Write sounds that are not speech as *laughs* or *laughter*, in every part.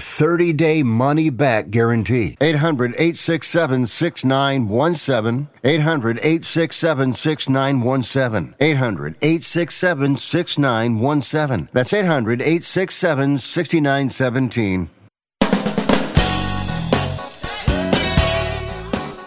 30 day money back guarantee. 800 867 6917. 800 867 6917. 800 867 6917. That's 800 867 6917.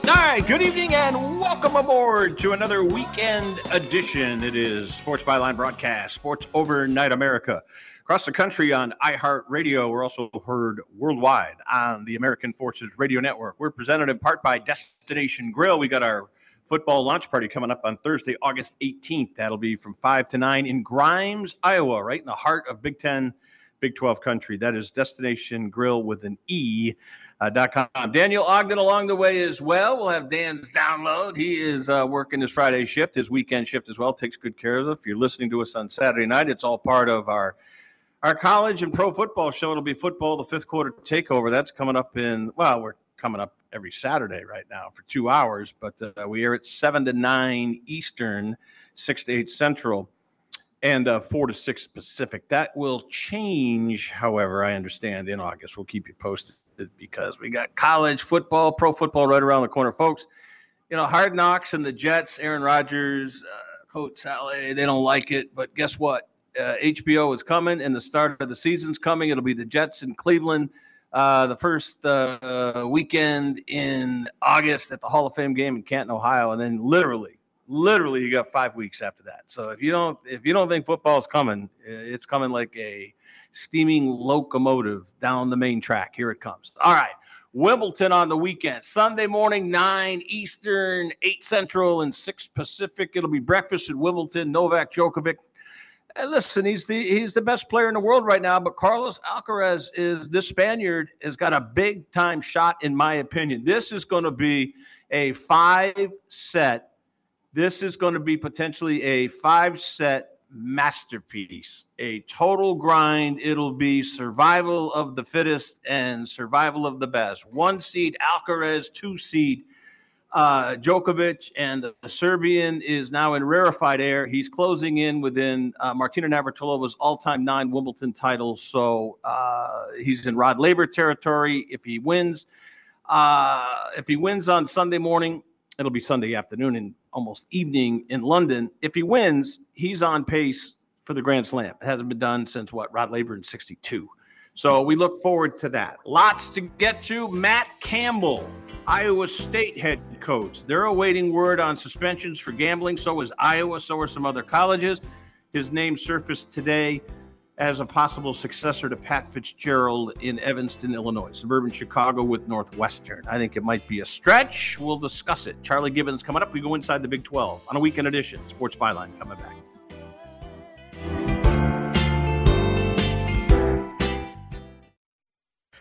All right, good evening and welcome aboard to another weekend edition. It is Sports Byline Broadcast, Sports Overnight America. Across the country on iHeartRadio, we're also heard worldwide on the American Forces Radio Network. We're presented in part by Destination Grill. We got our football launch party coming up on Thursday, August 18th. That'll be from 5 to 9 in Grimes, Iowa, right in the heart of Big 10, Big 12 country. That is Destination Grill with an E. Uh, com. Daniel Ogden along the way as well. We'll have Dan's download. He is uh, working his Friday shift, his weekend shift as well. Takes good care of us. If you're listening to us on Saturday night, it's all part of our our college and pro football show. It'll be football, the fifth quarter takeover. That's coming up in well, we're coming up every Saturday right now for two hours, but uh, we are at seven to nine Eastern, six to eight Central, and uh, four to six Pacific. That will change, however, I understand in August. We'll keep you posted because we got college football, pro football right around the corner, folks. You know, Hard Knocks and the Jets, Aaron Rodgers, uh, Coach Saleh, they don't like it, but guess what? Uh, HBO is coming, and the start of the season's coming. It'll be the Jets in Cleveland uh, the first uh, weekend in August at the Hall of Fame game in Canton, Ohio, and then literally, literally, you got five weeks after that. So if you don't, if you don't think football's coming, it's coming like a steaming locomotive down the main track. Here it comes. All right. Wimbledon on the weekend. Sunday morning, 9 Eastern, 8 Central, and 6 Pacific. It'll be breakfast at Wimbledon. Novak Djokovic. And listen, he's the he's the best player in the world right now, but Carlos Alcaraz is this Spaniard has got a big time shot, in my opinion. This is going to be a five set. This is going to be potentially a five set masterpiece, a total grind. It'll be survival of the fittest and survival of the best. One seed Alcaraz, two seed uh, Djokovic, and the Serbian is now in rarefied air. He's closing in within uh, Martina Navratilova's all-time nine Wimbledon titles. So uh, he's in Rod Laver territory. If he wins, uh, if he wins on Sunday morning, it'll be Sunday afternoon and almost evening in London. If he wins, he's on pace for the Grand Slam. It hasn't been done since what Rod Laver in '62. So we look forward to that. Lots to get to. Matt Campbell Iowa State head coach. They're awaiting word on suspensions for gambling. So is Iowa. So are some other colleges. His name surfaced today as a possible successor to Pat Fitzgerald in Evanston, Illinois, suburban Chicago with Northwestern. I think it might be a stretch. We'll discuss it. Charlie Gibbons coming up. We go inside the Big 12 on a weekend edition. Sports Byline coming back.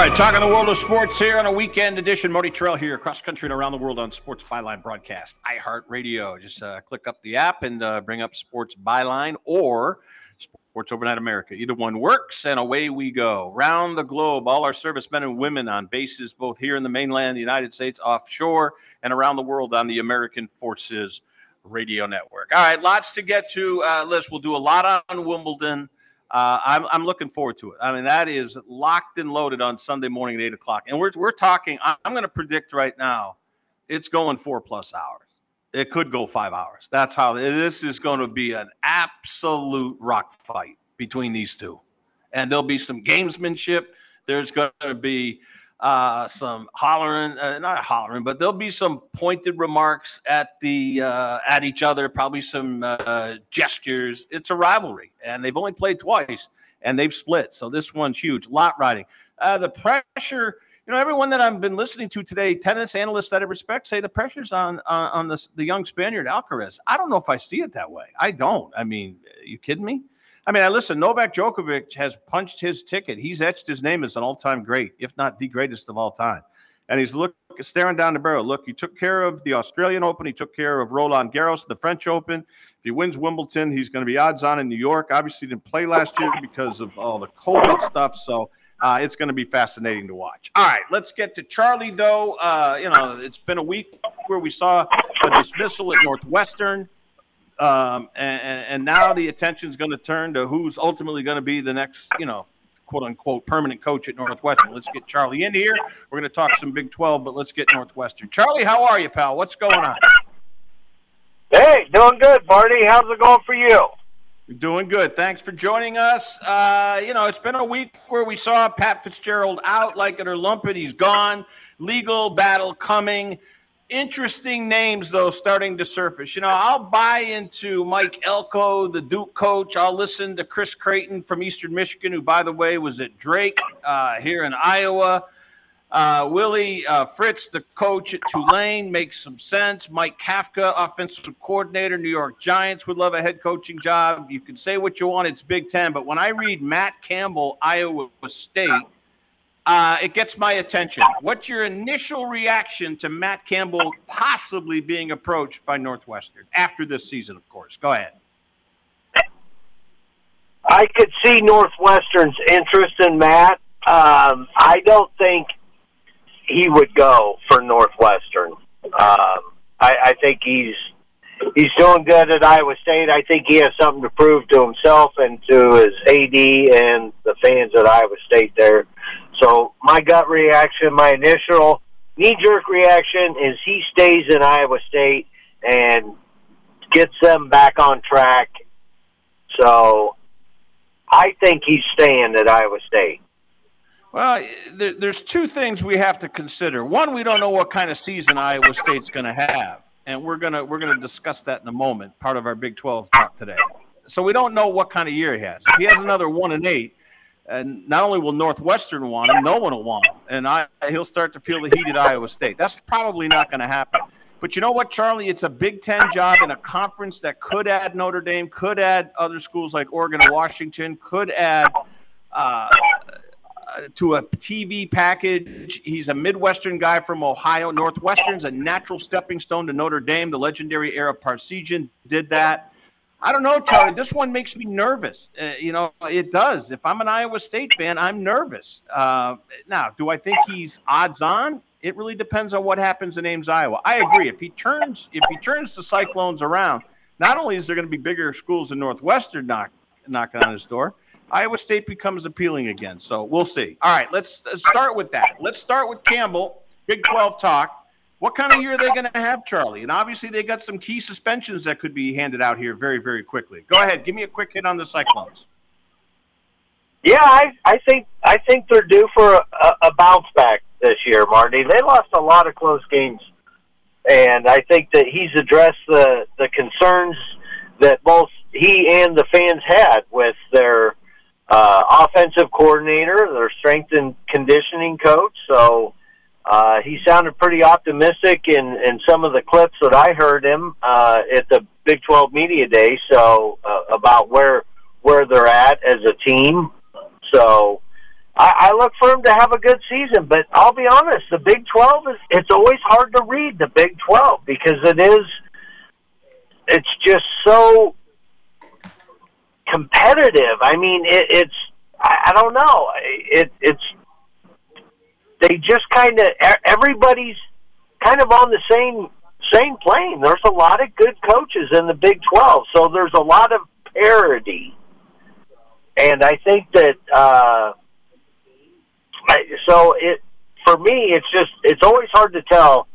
Right, talking the world of sports here on a weekend edition. Marty Tirrell here, across country and around the world on Sports Byline Broadcast, iHeartRadio. Just uh, click up the app and uh, bring up Sports Byline or Sports Overnight America. Either one works, and away we go. Round the globe, all our servicemen and women on bases both here in the mainland, the United States, offshore, and around the world on the American Forces Radio Network. All right, lots to get to. Uh, Liz, we'll do a lot on Wimbledon. Uh, I'm, I'm looking forward to it. I mean, that is locked and loaded on Sunday morning at eight o'clock. And we're, we're talking, I'm going to predict right now, it's going four plus hours. It could go five hours. That's how this is going to be an absolute rock fight between these two. And there'll be some gamesmanship. There's going to be uh, some hollering, uh, not hollering, but there'll be some pointed remarks at the uh, at each other, probably some uh, gestures. It's a rivalry, and they've only played twice, and they've split. So this one's huge. Lot riding. Uh, the pressure. You know, everyone that I've been listening to today, tennis analysts that I respect, say the pressure's on on, on the the young Spaniard Alcaraz. I don't know if I see it that way. I don't. I mean, you kidding me? I mean, I listen. Novak Djokovic has punched his ticket. He's etched his name as an all-time great, if not the greatest of all time. And he's look staring down the barrel. Look, he took care of the Australian Open. He took care of Roland Garros, the French Open. If he wins Wimbledon, he's going to be odds on in New York. Obviously, didn't play last year because of all the COVID stuff. So uh, it's going to be fascinating to watch. All right, let's get to Charlie, though. Uh, you know, it's been a week where we saw a dismissal at Northwestern. Um, and, and now the attention is going to turn to who's ultimately going to be the next, you know, quote unquote permanent coach at Northwestern. Let's get Charlie in here. We're going to talk some Big 12, but let's get Northwestern. Charlie, how are you, pal? What's going on? Hey, doing good, Marty. How's it going for you? Doing good. Thanks for joining us. Uh, you know, it's been a week where we saw Pat Fitzgerald out like it or lump it. He's gone. Legal battle coming interesting names though starting to surface. You know, I'll buy into Mike Elko, the Duke coach. I'll listen to Chris Creighton from Eastern Michigan, who by the way was at Drake uh, here in Iowa. Uh, Willie uh, Fritz, the coach at Tulane, makes some sense. Mike Kafka, offensive coordinator, New York Giants, would love a head coaching job. You can say what you want, it's Big Ten, but when I read Matt Campbell, Iowa State uh, it gets my attention. What's your initial reaction to Matt Campbell possibly being approached by Northwestern after this season, of course? Go ahead. I could see Northwestern's interest in Matt. Um, I don't think he would go for Northwestern. Um, I, I think he's he's doing good at Iowa State. I think he has something to prove to himself and to his AD and the fans at Iowa State there. So my gut reaction, my initial knee jerk reaction is he stays in Iowa State and gets them back on track. So I think he's staying at Iowa State. Well, there, there's two things we have to consider. One, we don't know what kind of season Iowa State's going to have, and we're gonna we're gonna discuss that in a moment. Part of our Big 12 talk today. So we don't know what kind of year he has. If he has another one and eight, and not only will Northwestern want him, no one will want him, and I, he'll start to feel the heat at Iowa State. That's probably not going to happen. But you know what, Charlie? It's a Big Ten job in a conference that could add Notre Dame, could add other schools like Oregon and Washington, could add uh, to a TV package. He's a Midwestern guy from Ohio. Northwestern's a natural stepping stone to Notre Dame. The legendary Ara Parseghian did that. I don't know, Charlie. This one makes me nervous. Uh, you know, it does. If I'm an Iowa State fan, I'm nervous. Uh, now, do I think he's odds on? It really depends on what happens in Ames, Iowa. I agree. If he turns, if he turns the Cyclones around, not only is there going to be bigger schools than Northwestern knock, knocking on his door, Iowa State becomes appealing again. So we'll see. All right, let's, start with that. Let's start with Campbell, Big 12 talk. What kind of year are they going to have, Charlie? And obviously, they got some key suspensions that could be handed out here very, very quickly. Go ahead, give me a quick hit on the Cyclones. Yeah, I, I think I think they're due for a, a bounce back this year, Marty. They lost a lot of close games, and I think that he's addressed the the concerns that both he and the fans had with their uh, offensive coordinator, their strength and conditioning coach. So uh, he sounded pretty optimistic in, in some of the clips that I heard him uh, at the Big 12 Media Day. So uh, about where where they're at as a team. So I, I look for him to have a good season. But I'll be honest, the Big 12 is it's always hard to read the Big 12 because it is it's just so competitive. I mean, it, it's I, I don't know. It it's they just kind of everybody's kind of on the same same plane. There's a lot of good coaches in the Big Twelve, so there's a lot of parity, and I think that uh, I, so it for me it's just it's always hard to tell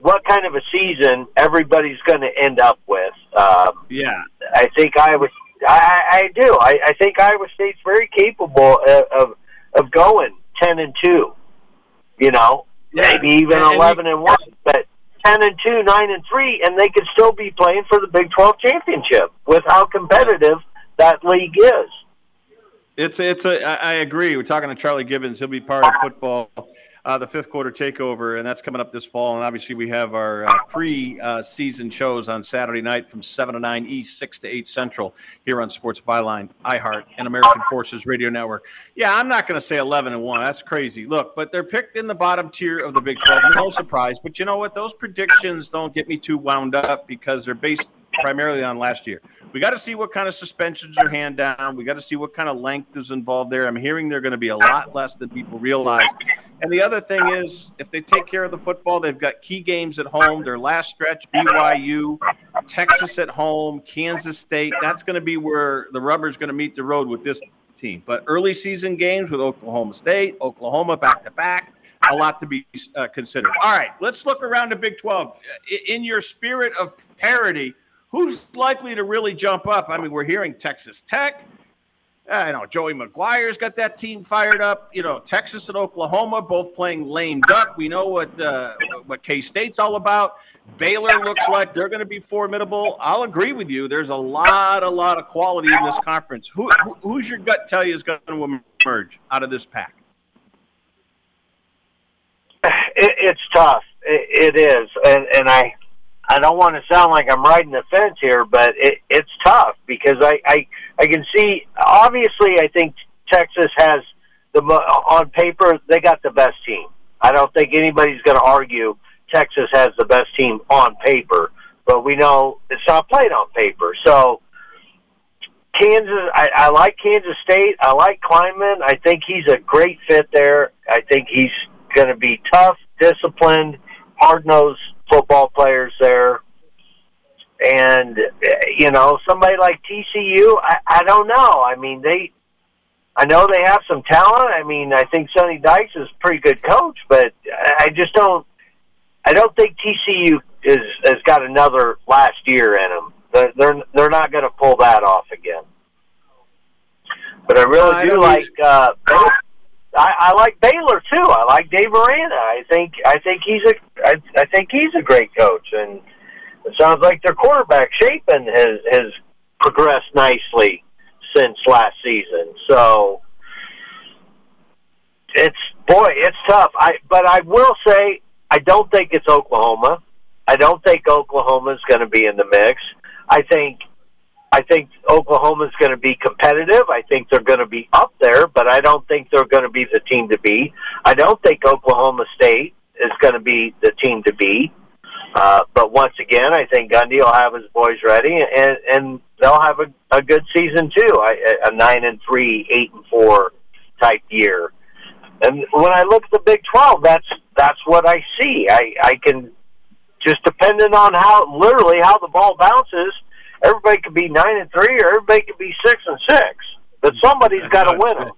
what kind of a season everybody's going to end up with. Um, yeah, I think I was I, I do. I, I think Iowa State's very capable of, of of going ten and two. You know, yeah. maybe even and, eleven and, and one, but ten and two, nine and three, and they could still be playing for the Big Twelve championship with how competitive that league is. It's it's a I agree. We're talking to Charlie Gibbons. He'll be part of football uh, the fifth quarter takeover, and that's coming up this fall. And obviously, we have our uh, pre-season shows on Saturday night from seven to nine East, six to eight Central, here on Sports Byline, iHeart, and American Forces Radio Network. Yeah, I'm not going to say 11 and one. That's crazy. Look, but they're picked in the bottom tier of the Big 12. No surprise. But you know what? Those predictions don't get me too wound up because they're based primarily on last year. We got to see what kind of suspensions are hand down. We got to see what kind of length is involved there. I'm hearing they're going to be a lot less than people realize. And the other thing is, if they take care of the football, they've got key games at home. Their last stretch, BYU, Texas at home, Kansas State. That's going to be where the rubber's going to meet the road with this team. But early season games with Oklahoma State, Oklahoma back to back, a lot to be uh, considered. All right, let's look around the Big 12. In your spirit of parity, who's likely to really jump up? I mean, we're hearing Texas Tech. I know Joey McGuire's got that team fired up. You know, Texas and Oklahoma both playing lame duck. We know what uh, what K State's all about. Baylor looks like they're going to be formidable. I'll agree with you. There's a lot, a lot of quality in this conference. Who, who who's your gut tell you is going to emerge out of this pack? It, it's tough. It, it is, and and I I don't want to sound like I'm riding the fence here, but it, it's tough because I, I I can see obviously I think Texas has the on paper they got the best team. I don't think anybody's going to argue Texas has the best team on paper, but we know it's not played on paper. So Kansas, I, I like Kansas State. I like Klieman. I think he's a great fit there. I think he's going to be tough, disciplined, hard nosed football players there. And you know, somebody like TCU, I, I don't know. I mean, they, I know they have some talent. I mean, I think Sonny Dykes is a pretty good coach, but I just don't. I don't think TCU is has got another last year in them. They're they're, they're not going to pull that off again. But I really I do like. Uh, I, I like Baylor too. I like Dave Aranda. I think I think he's a I, I think he's a great coach, and it sounds like their quarterback Shapen has has progressed nicely since last season. So it's boy, it's tough. I but I will say I don't think it's Oklahoma. I don't think Oklahoma's going to be in the mix. I think I think Oklahoma's going to be competitive. I think they're going to be up there, but I don't think they're going to be the team to beat. I don't think Oklahoma State is going to be the team to beat. Uh, but once again, I think Gundy will have his boys ready, and and they'll have a, a good season too. I, a nine and three, eight and four type year. And when I look at the Big Twelve, that's that's what I see. I I can just depending on how literally how the ball bounces everybody could be nine and three, or everybody could be six and six. But somebody's *laughs* got to win it.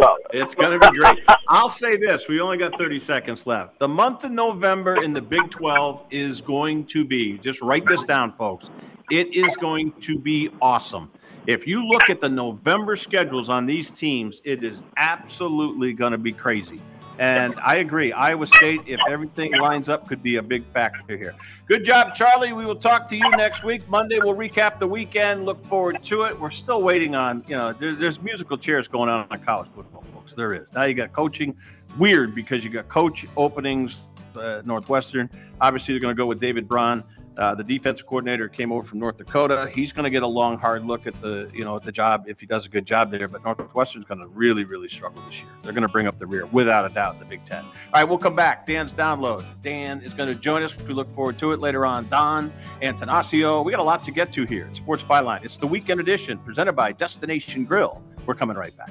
So it's going to be great. I'll say this: we only got 30 seconds left. The month of November in the Big 12 is going to be. Just write this down, folks. It is going to be awesome. If you look at the November schedules on these teams, it is absolutely going to be crazy. And I agree. Iowa State, if everything lines up, could be a big factor here. Good job, Charlie. We will talk to you next week. Monday, we'll recap the weekend. Look forward to it. We're still waiting on, you know, there's, there's musical chairs going on on college football, folks. There is. Now you got coaching. Weird because you got coach openings, uh, Northwestern. Obviously, they're going to go with David Braun. Uh, the defense coordinator came over from North Dakota. He's going to get a long, hard look at the, you know, at the job if he does a good job there. But Northwestern's going to really, really struggle this year. They're going to bring up the rear without a doubt. The Big Ten. All right, we'll come back. Dan's download. Dan is going to join us. We look forward to it later on. Don Antanasio. We got a lot to get to here. Sports Byline. It's the weekend edition presented by Destination Grill. We're coming right back.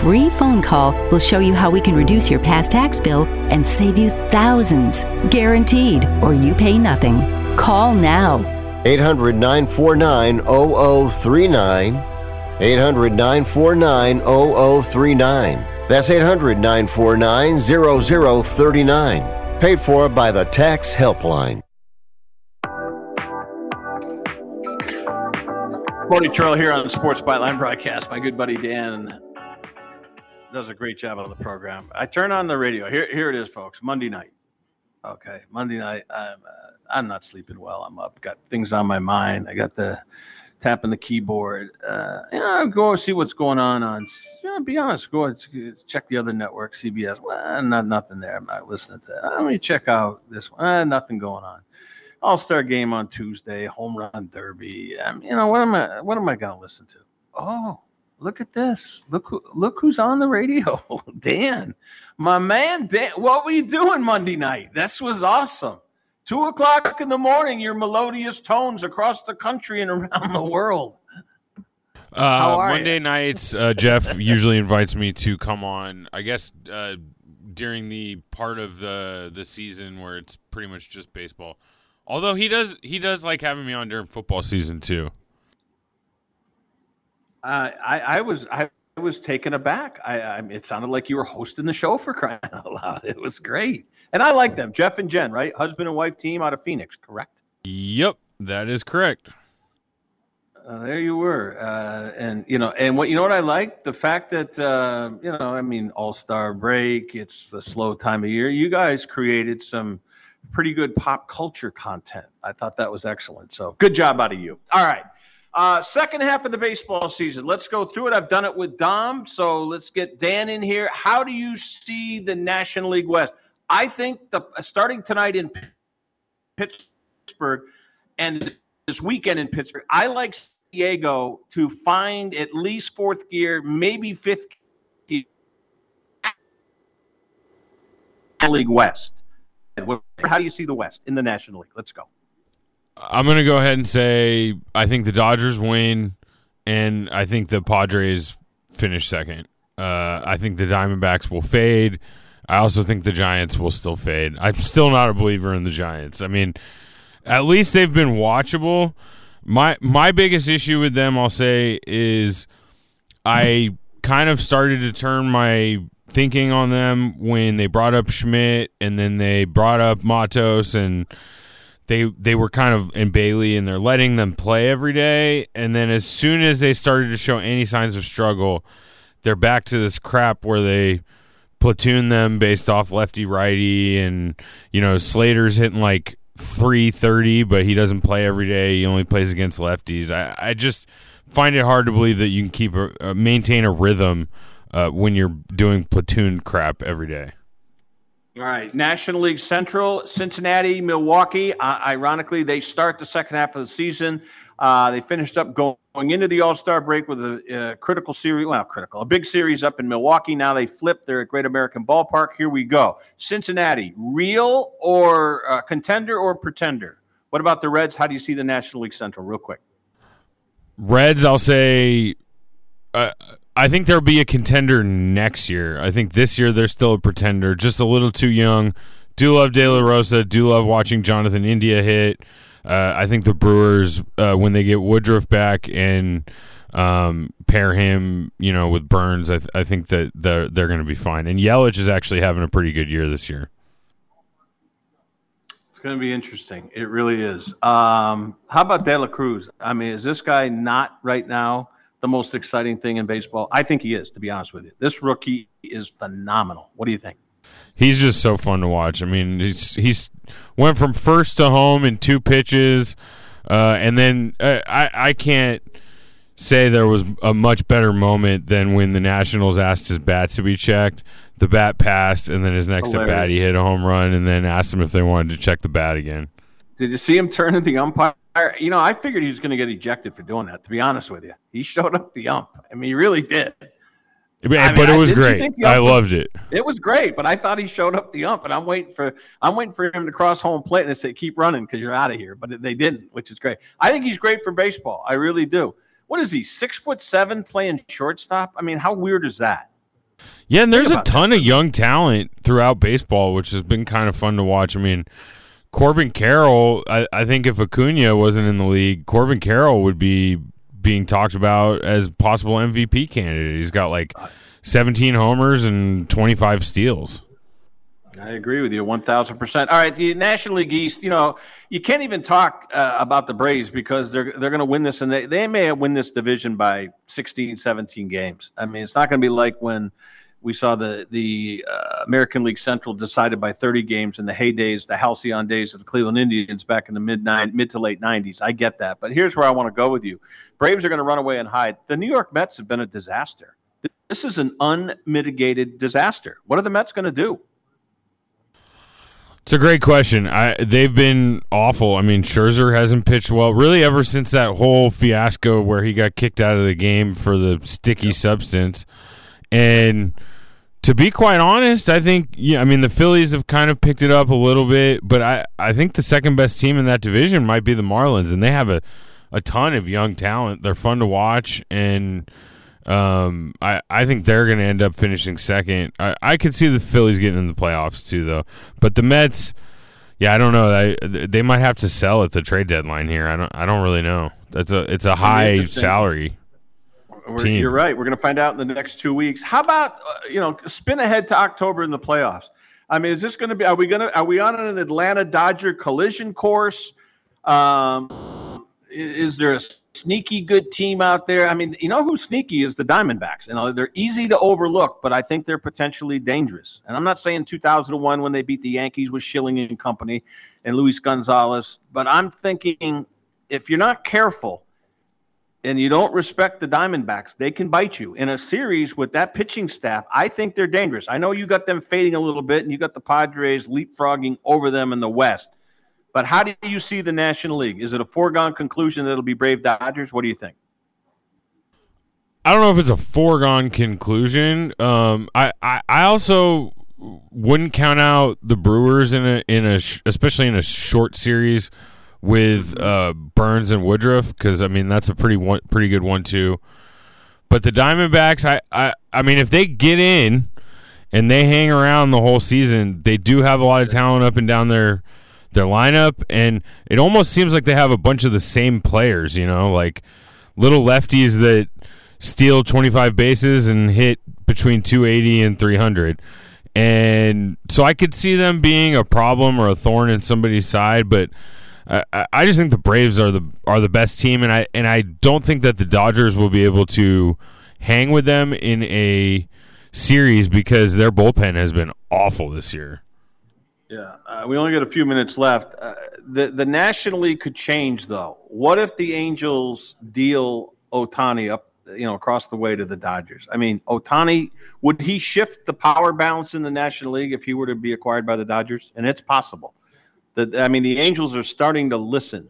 free phone call will show you how we can reduce your past tax bill and save you thousands. Guaranteed, or you pay nothing. Call now. 800 949 0039. 800 949 0039. That's 800 949 0039. Paid for by the Tax Helpline. Marty Tirrell here on the Sports Byline broadcast. My good buddy Dan does a great job on the program. I turn on the radio. Here, here it is, folks. Monday night. Okay, Monday night. I'm, uh, I'm not sleeping well. I'm up. Got things on my mind. I got the tapping the keyboard. Uh, you know, go see what's going on on. You know, be honest. Go check the other network, CBS. Well, not nothing there. I'm not listening to. It. Let me check out this one. Uh, nothing going on. All Star game on Tuesday, home run derby. You know what am I? What am I to listen to? Oh, look at this. Look who, look who's on the radio. *laughs* Dan, my man. Dan, what were you doing Monday night? This was awesome. Two o'clock in the morning, your melodious tones across the country and around the world. Uh, Monday you? nights, uh, Jeff usually invites me to come on. I guess uh, during the part of the the season where it's pretty much just baseball. Although he does he does like having me on during football season too. Uh, I, I was I was taken aback. I, I it sounded like you were hosting the show for crying *laughs* out loud. It was great, and I like them, Jeff and Jen, right? Husband and wife team out of Phoenix, correct? Yep, that is correct. Uh, there you were, uh, and you know, and what you know what I like the fact that uh, you know, I mean, All Star break. It's the slow time of year. You guys created some pretty good pop culture content. I thought that was excellent. So good job out of you. All right. Uh, second half of the baseball season. Let's go through it. I've done it with Dom. So let's get Dan in here. How do you see the National League West? I think the starting tonight in Pittsburgh and this weekend in Pittsburgh, I like San Diego to find at least fourth gear, maybe fifth gear. League West. How do you see the West in the National League? Let's go. I'm going to go ahead and say I think the Dodgers win, and I think the Padres finish second. Uh, I think the Diamondbacks will fade. I also think the Giants will still fade. I'm still not a believer in the Giants. I mean, at least they've been watchable. My my biggest issue with them, I'll say, is I kind of started to turn my thinking on them when they brought up Schmitt and then they brought up Matos and they they were kind of in Bailey and they're letting them play every day. And then as soon as they started to show any signs of struggle they're back to this crap where they platoon them based off lefty righty and you know Slater's hitting like 330 but he doesn't play every day. He only plays against lefties. I I just find it hard to believe that you can keep a, maintain a rhythm uh, when you're doing platoon crap every day. All right, National League Central, Cincinnati, Milwaukee. Uh, ironically, they start the second half of the season. Uh, they finished up going into the All Star break with a, critical series. Well, critical, a big series up in Milwaukee. Now they flip. They're at Great American Ballpark. Here we go. Cincinnati, real or uh, contender or pretender? What about the Reds? How do you see the National League Central, real quick? Reds, I'll say. Uh, I think there'll be a contender next year. I think this year they're still a pretender, just a little too young. Do love De La Rosa. Do love watching Jonathan India hit. Uh, I think the Brewers, uh, when they get Woodruff back and um, pair him, you know, with Burnes, I, th- I think that they're they're going to be fine. And Yelich is actually having a pretty good year this year. It's going to be interesting. It really is. Um, how about De La Cruz? I mean, is this guy not right now? The most exciting thing in baseball? I think he is, to be honest with you. This rookie is phenomenal. What do you think? He's just so fun to watch. I mean, he's he's went from first to home in two pitches, uh, and then uh, I I can't say there was a much better moment than when the Nationals asked his bat to be checked. The bat passed, and then his next at bat he hit a home run, and then asked him if they wanted to check the bat again. Did you see him turn turning the umpire? You know, I figured he was going to get ejected for doing that. To be honest with you, he showed up the ump. I mean, he really did. I mean, but it was great. I loved it. It was great, but I thought he showed up the ump, and I'm waiting for I'm waiting for him to cross home plate and they say keep running because you're out of here. But they didn't, which is great. I think he's great for baseball. I really do. What is he? Six foot seven playing shortstop. I mean, how weird is that? Yeah, and there's a ton that. of young talent throughout baseball, which has been kind of fun to watch. I mean, Corbin Carroll. I, I think if Acuna wasn't in the league, Corbin Carroll would be being talked about as possible MVP candidate. He's got like 17 homers and 25 steals. I agree with you 1000%. All right, the National League East, you know, you can't even talk uh, about the Braves because they're they're going to win this and they, they may win this division by 16, 17 games. I mean, it's not going to be like when we saw the the uh, American League Central decided by 30 games in the heydays, the halcyon days of the Cleveland Indians back in the mid nine, mid to late 90s. I get that, but here's where I want to go with you. Braves are going to run away and hide. The New York Mets have been a disaster. This is an unmitigated disaster. What are the Mets going to do? It's a great question. I they've been awful. I mean, Scherzer hasn't pitched well really ever since that whole fiasco where he got kicked out of the game for the sticky substance. And to be quite honest, I think yeah, I mean the Phillies have kind of picked it up a little bit, but I I think the second best team in that division might be the Marlins and they have a a ton of young talent. They're fun to watch and um, I, I think they're going to end up finishing second. I, I could see the Phillies getting in the playoffs too, though. But the Mets, yeah, I don't know. They, they might have to sell at the trade deadline here. I don't I don't really know. That's a it's a high salary. Team. You're right. We're going to find out in the next two weeks. How about uh, you know spin ahead to October in the playoffs? I mean, is this going to be? Are we going to? Are we on an Atlanta Dodger collision course? Um, is there a sneaky good team out there. I mean, you know who's sneaky is the Diamondbacks. You know, they're easy to overlook, but I think they're potentially dangerous. And I'm not saying 2001 when they beat the Yankees with Schilling and company and Luis Gonzalez, but I'm thinking if you're not careful and you don't respect the Diamondbacks, they can bite you in a series with that pitching staff. I think they're dangerous. I know you got them fading a little bit, and you got the Padres leapfrogging over them in the West. But how do you see the National League? Is it a foregone conclusion that it'll be Brave Dodgers? What do you think? I don't know if it's a foregone conclusion. Um, I, I, I also wouldn't count out the Brewers in a in a especially in a short series with uh, Burnes and Woodruff because I mean that's a pretty one, pretty good one too. But the Diamondbacks, I, I I mean if they get in and they hang around the whole season, they do have a lot of talent up and down there their lineup, and it almost seems like they have a bunch of the same players. You know, like little lefties that steal 25 bases and hit between 280 and 300. And so I could see them being a problem or a thorn in somebody's side, but I, I just think the Braves are the are the best team, and I and I don't think that the Dodgers will be able to hang with them in a series because their bullpen has been awful this year. Yeah, uh, we only got a few minutes left. Uh, the the National League could change though. What if the Angels deal Ohtani up, you know, across the way to the Dodgers? I mean, Ohtani would he shift the power balance in the National League if he were to be acquired by the Dodgers? And it's possible. That I mean, the Angels are starting to listen,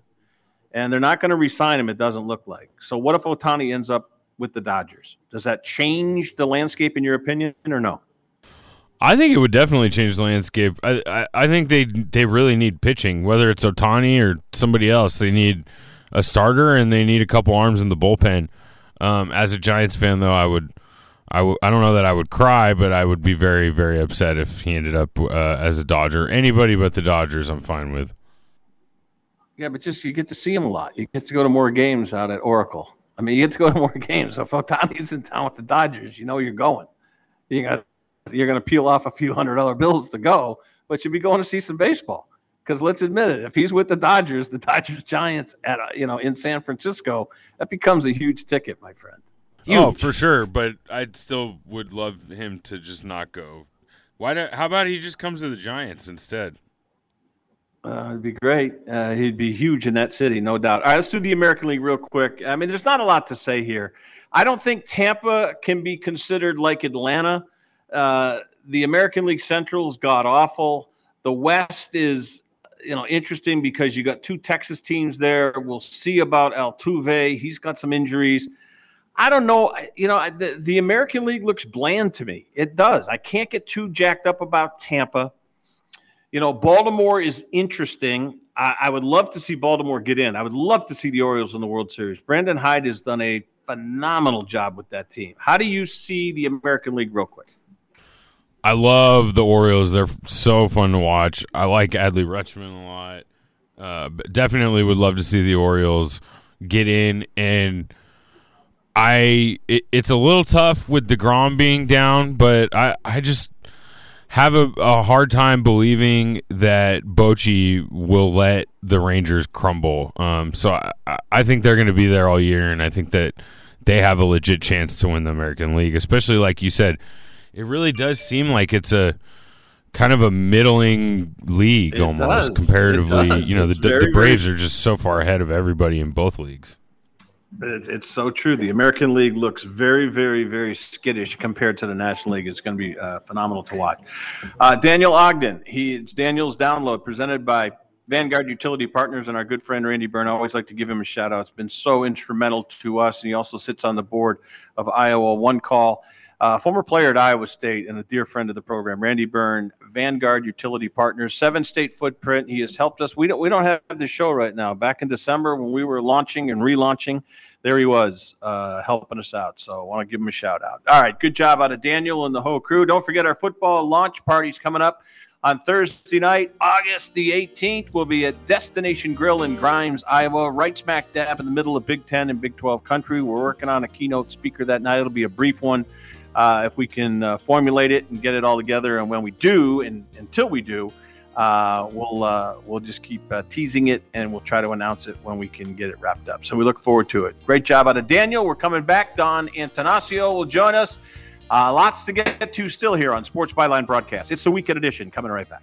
and they're not going to resign him. It doesn't look like. So, what if Ohtani ends up with the Dodgers? Does that change the landscape in your opinion, or no? I think it would definitely change the landscape. I, I, I think they they really need pitching, whether it's Ohtani or somebody else. They need a starter and they need a couple arms in the bullpen. Um, as a Giants fan, though, I would I w- I don't know that I would cry, but I would be very very upset if he ended up uh, as a Dodger. Anybody but the Dodgers, I'm fine with. Yeah, but just you get to see him a lot. You get to go to more games out at Oracle. I mean, you get to go to more *laughs* games. So if Ohtani's in town with the Dodgers, you know you're going. You got you're going to peel off a few hundred dollar bills to go, but you'll be going to see some baseball. Because let's admit it, if he's with the Dodgers, the Dodgers Giants at you know in San Francisco, that becomes a huge ticket, my friend. Oh, huge. Oh, for sure. But I still would love him to just not go. Why? Do, how about he just comes to the Giants instead? Uh, it'd be great. Uh, he'd be huge in that city, no doubt. All right, let's do the American League real quick. I mean, there's not a lot to say here. I don't think Tampa can be considered like Atlanta uh, the American League Central is god awful. The West is you know interesting because you got two Texas teams there. We'll see about Altuve. He's got some injuries. I don't know. You know, the, the American League looks bland to me. It does. I can't get too jacked up about Tampa. You know, Baltimore is interesting. I, I, would love to see Baltimore get in. I would love to see the Orioles in the World Series. Brandon Hyde has done a phenomenal job with that team. How do you see the American League, real quick? I love the Orioles. They're so fun to watch. I like Adley Rutschman a lot. Uh, definitely would love to see the Orioles get in and – I it, it's a little tough with Degrom being down, but I I just have a, a hard time believing that Bochy will let the Rangers crumble. Um, so I, I think they're going to be there all year, and I think that they have a legit chance to win the American League. Especially like you said, it really does seem like it's a kind of a middling league it almost does. comparatively. You know, the, the Braves are just so far ahead of everybody in both leagues. It's, it's so true. The American League looks very, very, very skittish compared to the National League. It's going to be uh, phenomenal to watch. Uh, Daniel Ogden, he it's Daniel's download presented by Vanguard Utility Partners and our good friend Randy Byrne. I always like to give him a shout out. It's been so instrumental to us, and he also sits on the board of Iowa One Call. Uh, former player at Iowa State and a dear friend of the program, Randy Byrne, Vanguard Utility Partners, seven state footprint. He has helped us. We don't we don't have the show right now. Back in December when we were launching and relaunching, there he was uh, helping us out. So I want to give him a shout out. All right, good job out of Daniel and the whole crew. Don't forget our football launch party's coming up on Thursday night, August the 18th. We'll be at Destination Grill in Grimes, Iowa, right smack dab in the middle of Big Ten and Big 12 country. We're working on a keynote speaker that night. It'll be a brief one uh, if we can uh, formulate it and get it all together. And when we do, and until we do, uh, we'll uh, we'll just keep uh, teasing it, and we'll try to announce it when we can get it wrapped up. So we look forward to it. Great job out of Daniel. We're coming back. Don Antanasio will join us. Uh, lots to get to still here on Sports Byline Broadcast. It's the weekend edition. Coming right back.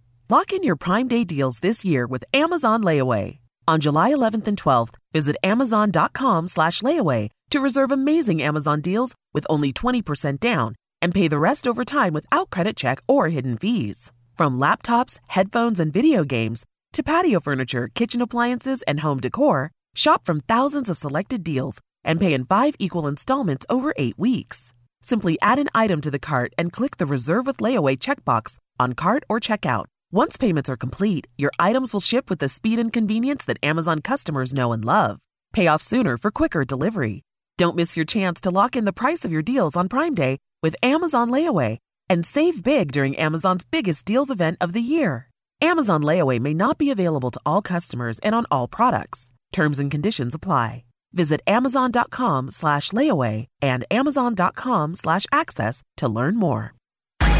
Lock in your Prime Day deals this year with Amazon Layaway. On July 11th and 12th, visit amazon.com slash layaway to reserve amazing Amazon deals with only 20% down and pay the rest over time without credit check or hidden fees. From laptops, headphones, and video games to patio furniture, kitchen appliances, and home decor, shop from thousands of selected deals and pay in five equal installments over eight weeks. Simply add an item to the cart and click the Reserve with Layaway checkbox on cart or checkout once payments are complete, your items will ship with the speed and convenience that Amazon customers know and love. Pay off sooner for quicker delivery. Don't miss your chance to lock in the price of your deals on Prime Day with Amazon Layaway and save big during Amazon's biggest deals event of the year. Amazon Layaway may not be available to all customers and on all products. Terms and conditions apply. Visit amazon.com slash layaway and amazon.com slash access to learn more.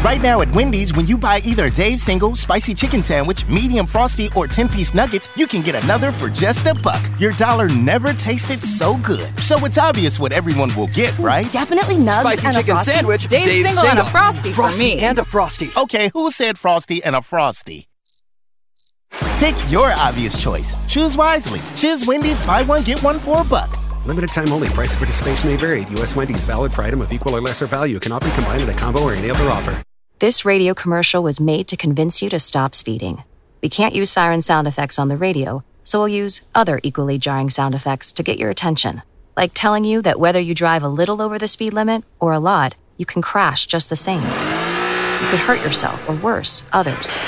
Right now at Wendy's, when you buy either a Dave's single, spicy chicken sandwich, medium frosty, or 10 piece nuggets, you can get another for just a buck. Your dollar never tasted so good. So it's obvious what everyone will get, mm, right? Definitely nugs Spicy and chicken a frosty. sandwich, Dave's, Dave's single, and a frosty, Frosty for me. and a frosty. Okay, who said frosty and a frosty? Pick your obvious choice. Choose wisely. Choose Wendy's buy one, get one for a buck. Limited time only. Price of participation may vary. U.S. Wendy's valid for item of equal or lesser value. Cannot be combined in a combo or any other offer. This radio commercial was made to convince you to stop speeding. We can't use siren sound effects on the radio, so we'll use other equally jarring sound effects to get your attention. Like telling you that whether you drive a little over the speed limit or a lot, you can crash just the same. You could hurt yourself, or worse, others.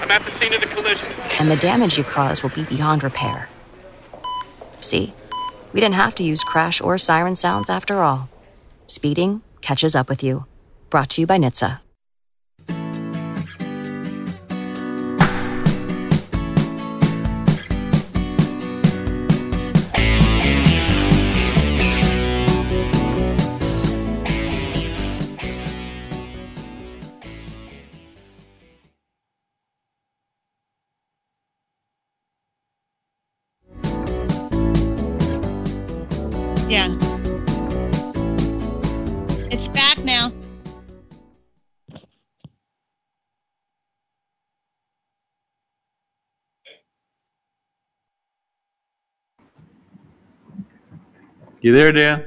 I'm at the scene of the collision. And the damage you cause will be beyond repair. See? We didn't have to use crash or siren sounds after all. Speeding catches up with you. Brought to you by NHTSA. You there, Dan?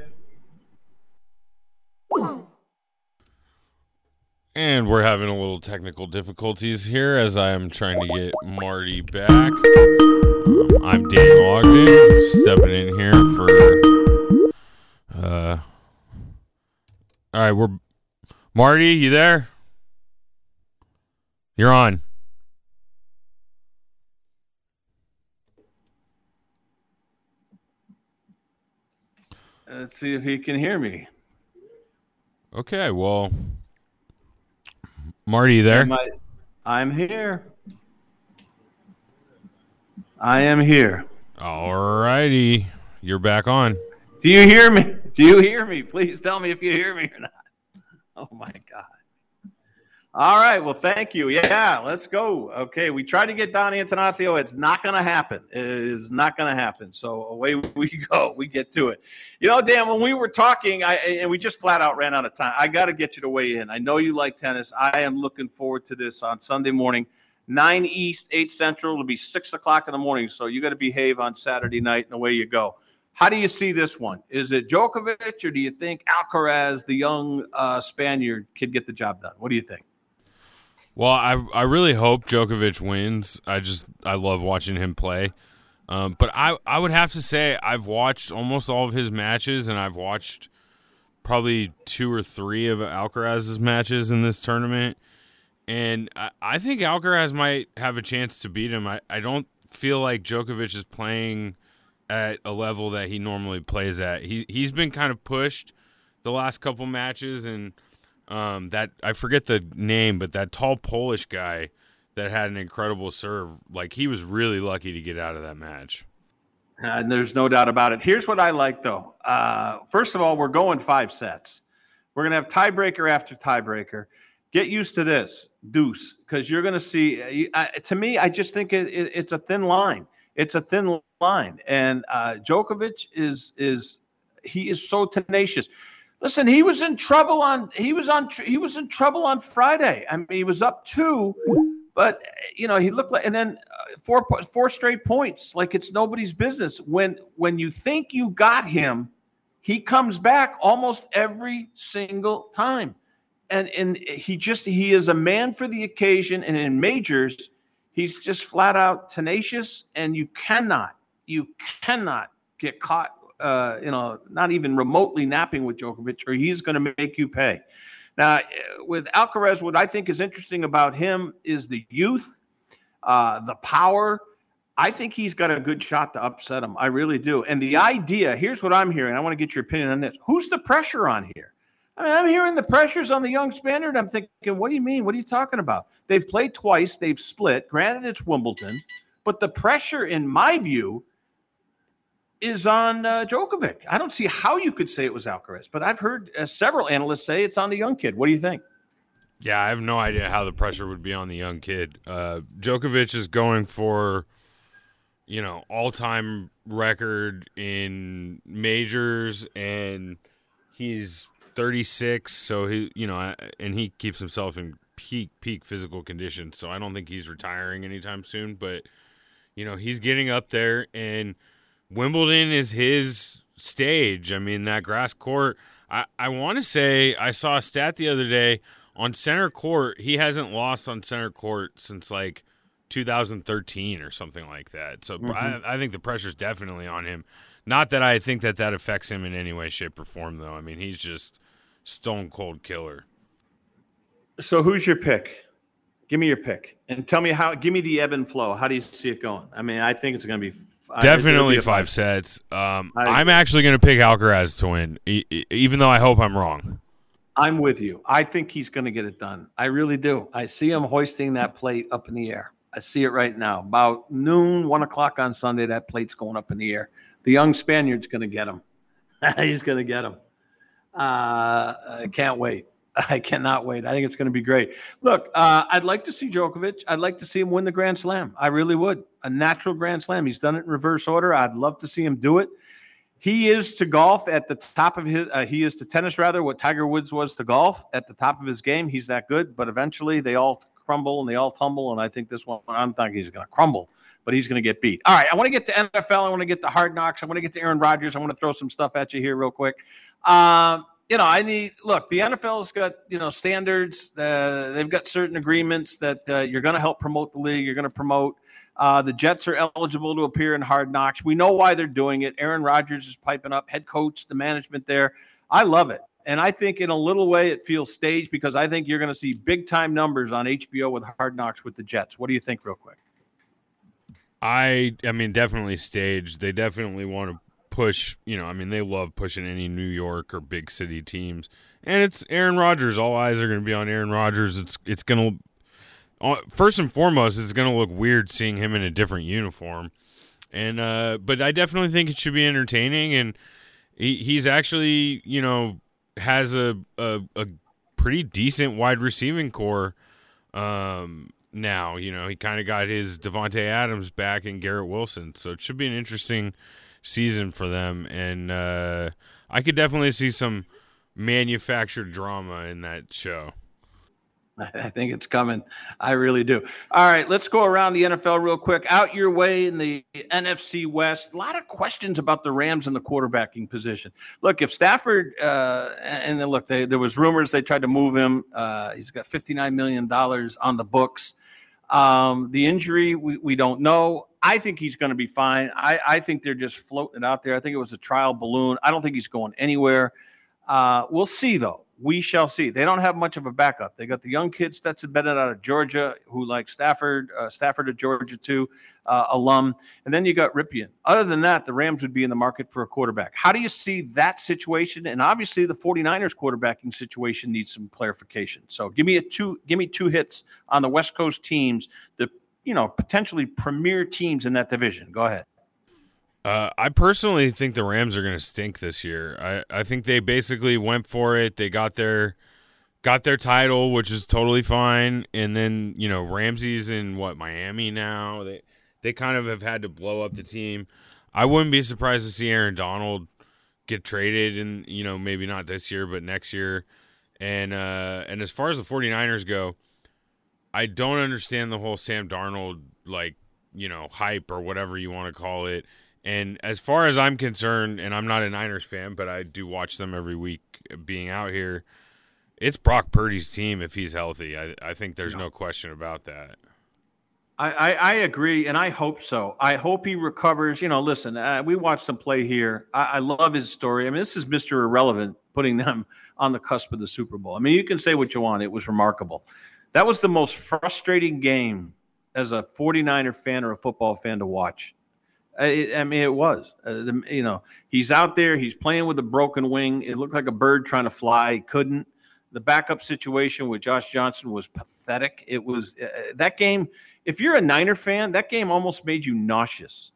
And we're having a little technical difficulties here as I am trying to get Marty back. I'm Dan Ogden, stepping in here for. Uh, all right, we're Marty. You there? You're on. Let's see if he can hear me. Okay, well, Marty, there? I- I'm here. I am here. All righty, you're back on. Do you hear me? Do you hear me? Please tell me if you hear me or not. Oh my God. All right. Well, thank you. Yeah, let's go. Okay. We tried to get Donnie Antanasio. It's not going to happen. It is not going to happen. So away *laughs* we go. We get to it. You know, Dan, when we were talking, I and we just flat out ran out of time. I got to get you to weigh in. I know you like tennis. I am looking forward to this on Sunday morning. 9 East, 8 Central. It'll be 6 o'clock in the morning. So you got to behave on Saturday night, and away you go. How do you see this one? Is it Djokovic, or do you think Alcaraz, the young uh, Spaniard, could get the job done? What do you think? Well, I I really hope Djokovic wins. I just I love watching him play. Um, but I I would have to say I've watched almost all of his matches, and I've watched probably two or three of Alcaraz's matches in this tournament. And I, I think Alcaraz might have a chance to beat him. I, I don't feel like Djokovic is playing at a level that he normally plays at. He he's been kind of pushed the last couple matches, and um, that I forget the name, but that tall Polish guy that had an incredible serve, like he was really lucky to get out of that match. And there's no doubt about it. Here's what I like, though. Uh, first of all, we're going five sets. We're to have tiebreaker after tiebreaker. Get used to this, deuce, because you're to see. Uh, to me, I just think it, it, it's a thin line. It's a thin line, and uh, Djokovic is is he is so tenacious. Listen, he was in trouble on he was on he was in trouble on Friday. I mean, he was up two, but you know he looked like and then uh, four four straight points like it's nobody's business. When when you think you got him, he comes back almost every single time, and and he just he is a man for the occasion. And in majors, he's just flat out tenacious, and you cannot you cannot get caught uh, you know, not even remotely napping with Djokovic, or he's going to make you pay. Now, with Alcaraz, what I think is interesting about him is the youth, uh, the power. I think he's got a good shot to upset him. I really do. And the idea here's what I'm hearing. I want to get your opinion on this. Who's the pressure on here? I mean, I'm hearing the pressures on the young Spaniard. I'm thinking, what do you mean? What are you talking about? They've played twice, they've split. Granted, it's Wimbledon, but the pressure, in my view, is on uh, Djokovic. I don't see how you could say it was Alcaraz, but I've heard uh, several analysts say it's on the young kid. What do you think? Yeah, I have no idea how the pressure would be on the young kid. Uh, Djokovic is going for, you know, all time record in majors, and he's 36. So he, you know, and he keeps himself in peak peak physical condition. So I don't think he's retiring anytime soon. But you know, he's getting up there, and Wimbledon is his stage. I mean, that grass court. I, I want to say I saw a stat the other day on center court. He hasn't lost on center court since like 2013 or something like that. So Mm-hmm. I, I think the pressure's definitely on him. Not that I think that that affects him in any way, shape, or form, though. I mean, he's just stone cold killer. So who's your pick? Give me your pick and tell me how. Give me the ebb and flow. How do you see it going? I mean, I think it's going to be definitely five, five, sets. Um, I'm actually going to pick Alcaraz to win, e- even though I hope I'm wrong. I'm with you. I think he's going to get it done. I really do. I see him hoisting that plate up in the air. I see it right now. About noon, one o'clock on Sunday, that plate's going up in the air. The young Spaniard's going to get him. *laughs* he's going to get him. Uh, I can't wait. *laughs* I cannot wait. I think it's going to be great. Look, uh, I'd like to see Djokovic. I'd like to see him win the Grand Slam. I really would. A natural Grand Slam. He's done it in reverse order. I'd love to see him do it. He is to golf at the top of his. Uh, he is to tennis rather what Tiger Woods was to golf at the top of his game. He's that good, but eventually they all crumble and they all tumble. And I think this one, I'm thinking he's going to crumble, but he's going to get beat. All right, I want to get to NFL. I want to get to Hard Knocks. I want to get to Aaron Rodgers. I want to throw some stuff at you here real quick. Um, you know, I need look. The NFL's got you know standards. Uh, they've got certain agreements that uh, you're going to help promote the league. You're going to promote. Uh, the Jets are eligible to appear in Hard Knocks. We know why they're doing it. Aaron Rodgers is piping up. Head coach, the management there. I love it, and I think in a little way it feels staged because I think you're going to see big time numbers on HBO with Hard Knocks with the Jets. What do you think, real quick? I I mean, definitely staged. They definitely want to push, you know, I mean, they love pushing any New York or big city teams. And it's Aaron Rodgers. All eyes are going to be on Aaron Rodgers. It's it's going to first and foremost, it's going to look weird seeing him in a different uniform. And uh but I definitely think it should be entertaining and he, he's actually, you know, has a, a a pretty decent wide receiving corps um now, you know, he kind of got his Davante Adams back and Garrett Wilson. So it should be an interesting season for them, and uh, I could definitely see some manufactured drama in that show. I think it's coming. I really do. All right, let's go around the NFL real quick. Out your way in the NFC West. A lot of questions about the Rams and the quarterbacking position. Look, if Stafford uh, and then look, they, there was rumors they tried to move him. Uh, he's got fifty nine million dollars on the books. Um, the injury, we, we don't know. I think he's going to be fine. I, I think they're just floating out there. I think it was a trial balloon. I don't think he's going anywhere. Uh, we'll see, though. We shall see. They don't have much of a backup. They got the young kid Stetson Bennett out of Georgia, who like Stafford, uh, Stafford of Georgia too, uh, alum, and then you got Rypien. Other than that, the Rams would be in the market for a quarterback. How do you see that situation? And obviously, the 49ers quarterbacking situation needs some clarification. So give me a two, give me two hits on the West Coast teams, the you know potentially premier teams in that division. Go ahead. Uh, I personally think the Rams are going to stink this year. I, I think they basically went for it. They got their got their title, which is totally fine. And then you know Ramsey's in what Miami now. They they kind of have had to blow up the team. I wouldn't be surprised to see Aaron Donald get traded, and you know maybe not this year, but next year. And uh, and as far as the 49ers go, I don't understand the whole Sam Darnold like you know hype or whatever you want to call it and as far as I'm concerned, and I'm not a Niners fan, but I do watch them every week being out here, it's Brock Purdy's team if he's healthy. I, I think there's no question about that. I, I, I, agree, and I hope so. I hope he recovers. You know, listen, uh, we watched him play here. I, I love his story. I mean, this is Mr. Irrelevant putting them on the cusp of the Super Bowl. I mean, you can say what you want. It was remarkable. That was the most frustrating game as a 49er fan or a football fan to watch I, I mean, it was. Uh, the, you know, he's out there. He's playing with a broken wing. It looked like a bird trying to fly. Couldn't. The backup situation with Josh Johnson was pathetic. It was uh, that game. If you're a Niner fan, that game almost made you nauseous.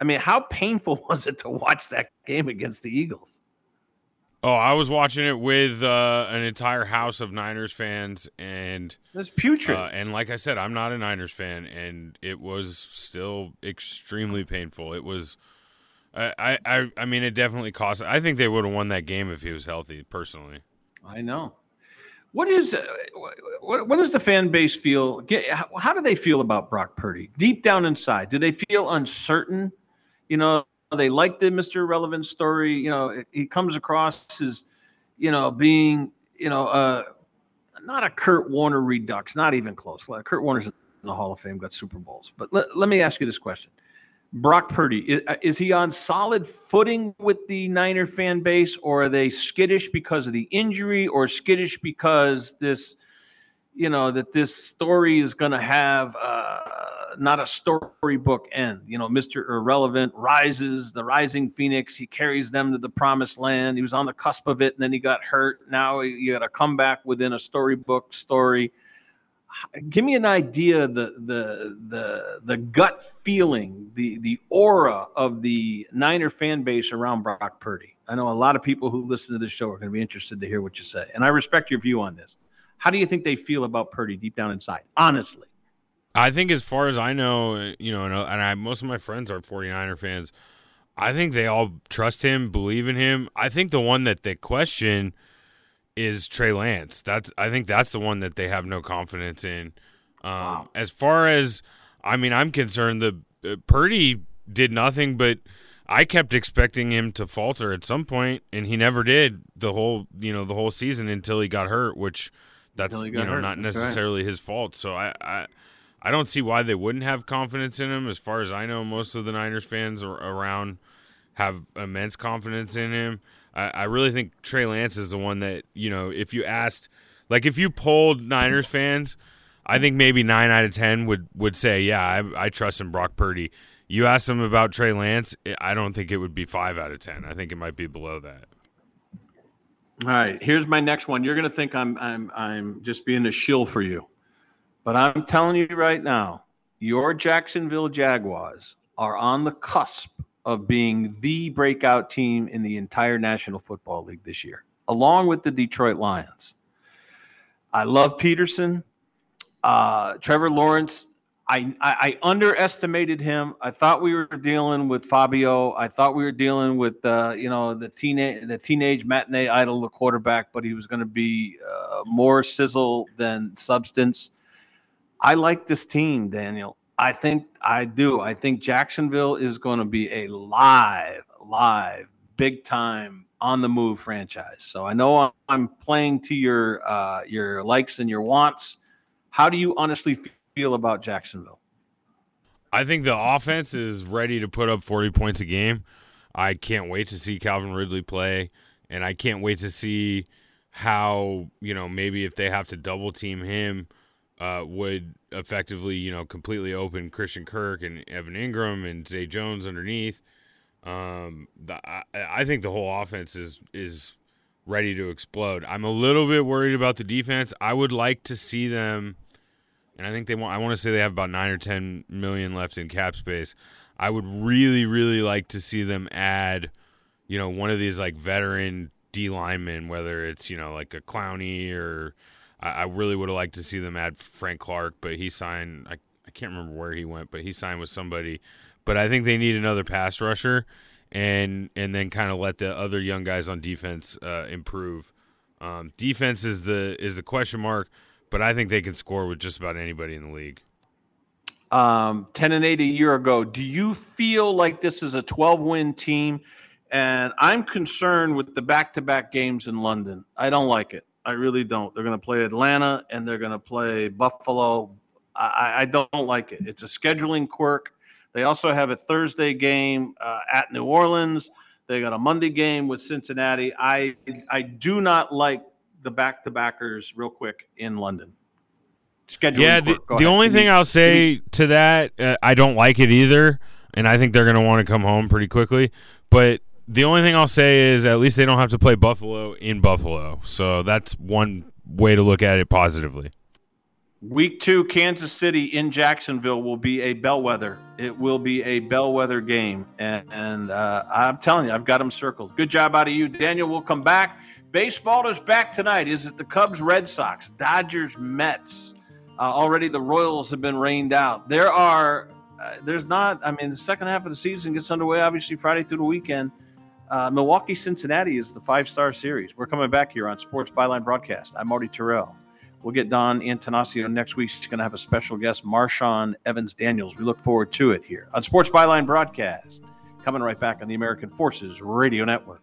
I mean, how painful *laughs* was it to watch that game against the Eagles? Oh, I was watching it with uh, an entire house of Niners fans, and it's putrid. Uh, and like I said, I'm not a Niners fan, and it was still extremely painful. It was, I, I, I mean, it definitely cost. I think they would have won that game if he was healthy. Personally, I know. What is uh, what, what does the fan base feel? Get, how, how do they feel about Brock Purdy deep down inside? Do they feel uncertain? You know, they like the Mr. Relevant story. You know, he comes across as, you know, being, you know, uh, not a Kurt Warner redux, not even close. Kurt Warner's in the Hall of Fame, got Super Bowls. But let, let me ask you this question. Brock Purdy is, is, he on solid footing with the Niner fan base, or are they skittish because of the injury, or skittish because this, you know, that this story is going to have uh, not a storybook end? You know, Mister Irrelevant rises, the rising phoenix. He carries them to the promised land. He was on the cusp of it, and then he got hurt. Now you got to come back within a storybook story give me an idea the the the the gut feeling the the aura of the niner fan base around brock purdy i know a lot of people who listen to this show are going to be interested to hear what you say and i respect your view on this how do you think they feel about purdy deep down inside honestly i think as far as i know you know and, I, most of my friends are 49er fans i think they all trust him believe in him i think the one that they question is Trey Lance. That's I think that's the one that they have no confidence in. Um, wow. As far as I mean, I'm concerned. The uh, Purdy did nothing, but I kept expecting him to falter at some point, and he never did the whole you know the whole season until he got hurt, which that's you know hurt. not necessarily right. his fault. So I, I I don't see why they wouldn't have confidence in him. As far as I know, most of the Niners fans around have immense confidence in him. I, I really think Trey Lance is the one that you know. If you asked, like, if you polled Niners fans, I think maybe nine out of ten would would say, "Yeah, I, I trust in Brock Purdy." You ask them about Trey Lance, I don't think it would be five out of ten. I think it might be below that. All right, here's my next one. You're going to think I'm I'm I'm just being a shill for you, but I'm telling you right now, your Jacksonville Jaguars are on the cusp of being the breakout team in the entire National Football League this year, along with the Detroit Lions. I love Pederson. Uh, Trevor Lawrence, I, I, I, underestimated him. I thought we were dealing with Fabio. I thought we were dealing with uh, you know the teenage the teenage matinee idol, the quarterback, but he was going to be uh, more sizzle than substance. I like this team, Daniel. I think I do. I think Jacksonville is going to be a live, live, big time on the move franchise. So I know I'm playing to your uh, your likes and your wants. How do you honestly feel about Jacksonville? I think the offense is ready to put up 40 points a game. I can't wait to see Calvin Ridley play, and I can't wait to see how you know maybe if they have to double team him uh, would effectively, you know, completely open Christian Kirk and Evan Engram and Zay Jones underneath. Um, the, I, I think the whole offense is is ready to explode. I'm a little bit worried about the defense. I would like to see them, and I think they want. I want to say they have about nine or ten million left in cap space. I would really, really like to see them add, you know, one of these like veteran D linemen, whether it's you know like a Clowney or I, I really would have liked to see them add Frank Clark, but he signed. I, I can't remember where he went, but he signed with somebody. But I think they need another pass rusher, and and then kind of let the other young guys on defense uh, improve. Um, defense is the is the question mark, but I think they can score with just about anybody in the league. Um, ten and eight a year ago. Do you feel like this is a twelve win team? And I'm concerned with the back to back games in London. I don't like it. I really don't. They're going to play Atlanta and they're going to play Buffalo. I, I, don't like it. It's a scheduling quirk. They also have a Thursday game uh, at New Orleans. They got a Monday game with Cincinnati. I I do not like the back to backers real quick in London. Scheduling yeah, the, the only thing I'll say to that, uh, I don't like it either, and I think they're going to want to come home pretty quickly. But the only thing I'll say is at least they don't have to play Buffalo in Buffalo. So that's one way to look at it positively. Week two, Kansas City in Jacksonville will be a bellwether. It will be a bellwether game. And, and uh, I'm telling you, I've got them circled. Good job out of you. Daniel We'll come back. Baseball is back tonight. Is it the Cubs, Red Sox, Dodgers, Mets? Uh, already the Royals have been rained out. There are, uh, there's not, I mean, the second half of the season gets underway, obviously, Friday through the weekend. Uh, Milwaukee Cincinnati is the five star series. We're coming back here on Sports Byline Broadcast. I'm Marty Tirrell. We'll get Don Antanasio next week. She's going to have a special guest, Marshawn Evans Daniels. We look forward to it here on Sports Byline Broadcast. Coming right back on the American Forces Radio Network.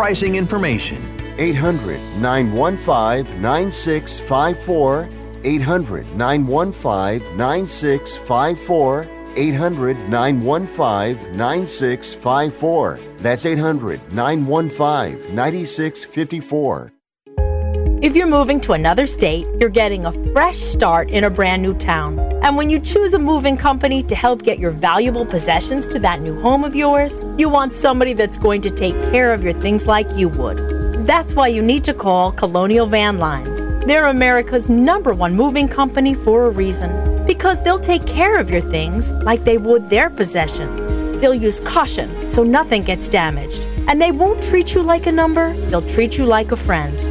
information. 800 915 9654. 800 915 9654. 800 915 9654. That's 800 915 9654. If you're moving to another state, you're getting a fresh start in a brand new town. And when you choose a moving company to help get your valuable possessions to that new home of yours, you want somebody that's going to take care of your things like you would. That's why you need to call Colonial Van Lines. They're America's number one moving company for a reason. Because they'll take care of your things like they would their possessions. They'll use caution so nothing gets damaged. And they won't treat you like a number, they'll treat you like a friend.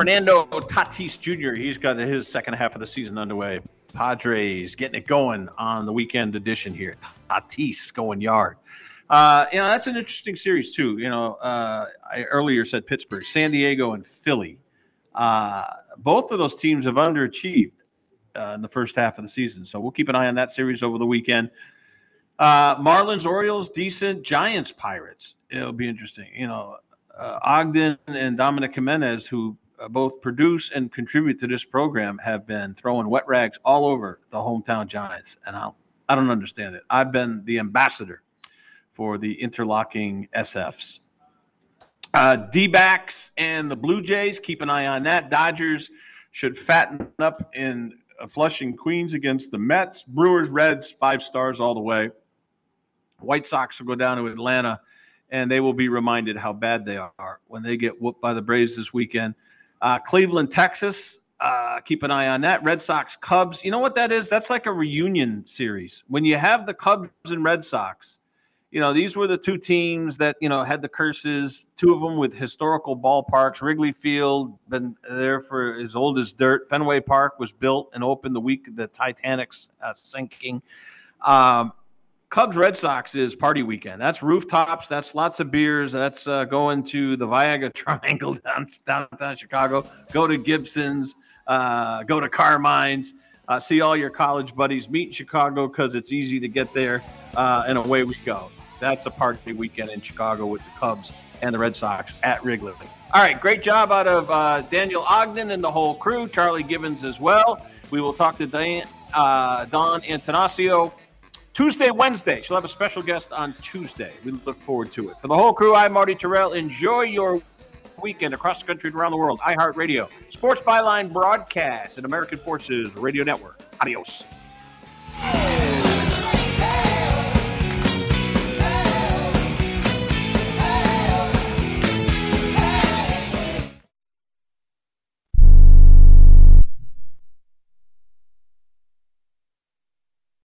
Fernando Tatis Jr. He's got his second half of the season underway. Padres getting it going on the weekend edition here. Tatis going yard. Uh, you know that's an interesting series too. You know, uh, I earlier said Pittsburgh, San Diego, and Philly. Uh, both of those teams have underachieved uh, in the first half of the season, so we'll keep an eye on that series over the weekend. Uh, Marlins, Orioles, decent. Giants, Pirates. It'll be interesting. You know, uh, Ogden and Dominic Jimenez, who both produce and contribute to this program, have been throwing wet rags all over the hometown Giants, and I I don't understand it. I've been the ambassador for the interlocking SFs. Uh, D backs and the Blue Jays, keep an eye on that. Dodgers should fatten up in uh, Flushing, Queens against the Mets. Brewers, Reds, five stars all the way. White Sox will go down to Atlanta, and they will be reminded how bad they are when they get whooped by the Braves this weekend. Uh, Cleveland, Texas, uh, keep an eye on that. Red Sox, Cubs. You know what that is? That's like a reunion series. When you have the Cubs and Red Sox, you know, these were the two teams that, you know, had the curses, two of them with historical ballparks. Wrigley Field, been there for as old as dirt. Fenway Park was built and opened the week the Titanic's uh, sinking. Um, Cubs Red Sox is party weekend. That's rooftops. That's lots of beers. That's uh, going to the Viagra *laughs* Triangle down, downtown Chicago. Go to Gibson's. Uh, go to Carmine's. Uh, see all your college buddies. Meet in Chicago because it's easy to get there. Uh, and away we go. That's a party weekend in Chicago with the Cubs and the Red Sox at Wrigley. All right, great job out of uh, Daniel Ogden and the whole crew. Charlie Gibbons as well. We will talk to Dan, uh, Don Antanasio Tuesday, Wednesday. She'll have a special guest on Tuesday. We look forward to it. For the whole crew, I'm Marty Tirrell. Enjoy your weekend across the country and around the world. iHeartRadio, Sports Byline broadcast, and American Forces Radio Network. Adios.